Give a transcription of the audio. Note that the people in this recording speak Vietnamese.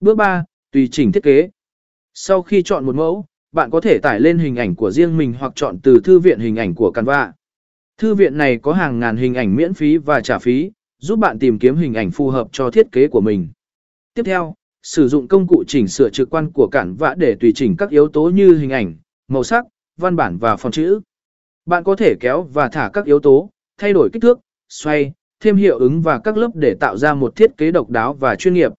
Bước 3. Tùy chỉnh thiết kế. Sau khi chọn một mẫu, bạn có thể tải lên hình ảnh của riêng mình hoặc chọn từ thư viện hình ảnh của Canva. Thư viện này có hàng ngàn hình ảnh miễn phí và trả phí, giúp bạn tìm kiếm hình ảnh phù hợp cho thiết kế của mình. Tiếp theo, sử dụng công cụ chỉnh sửa trực quan của Canva để tùy chỉnh các yếu tố như hình ảnh, màu sắc, văn bản và font chữ. Bạn có thể kéo và thả các yếu tố, thay đổi kích thước, xoay, thêm hiệu ứng và các lớp để tạo ra một thiết kế độc đáo và chuyên nghiệp.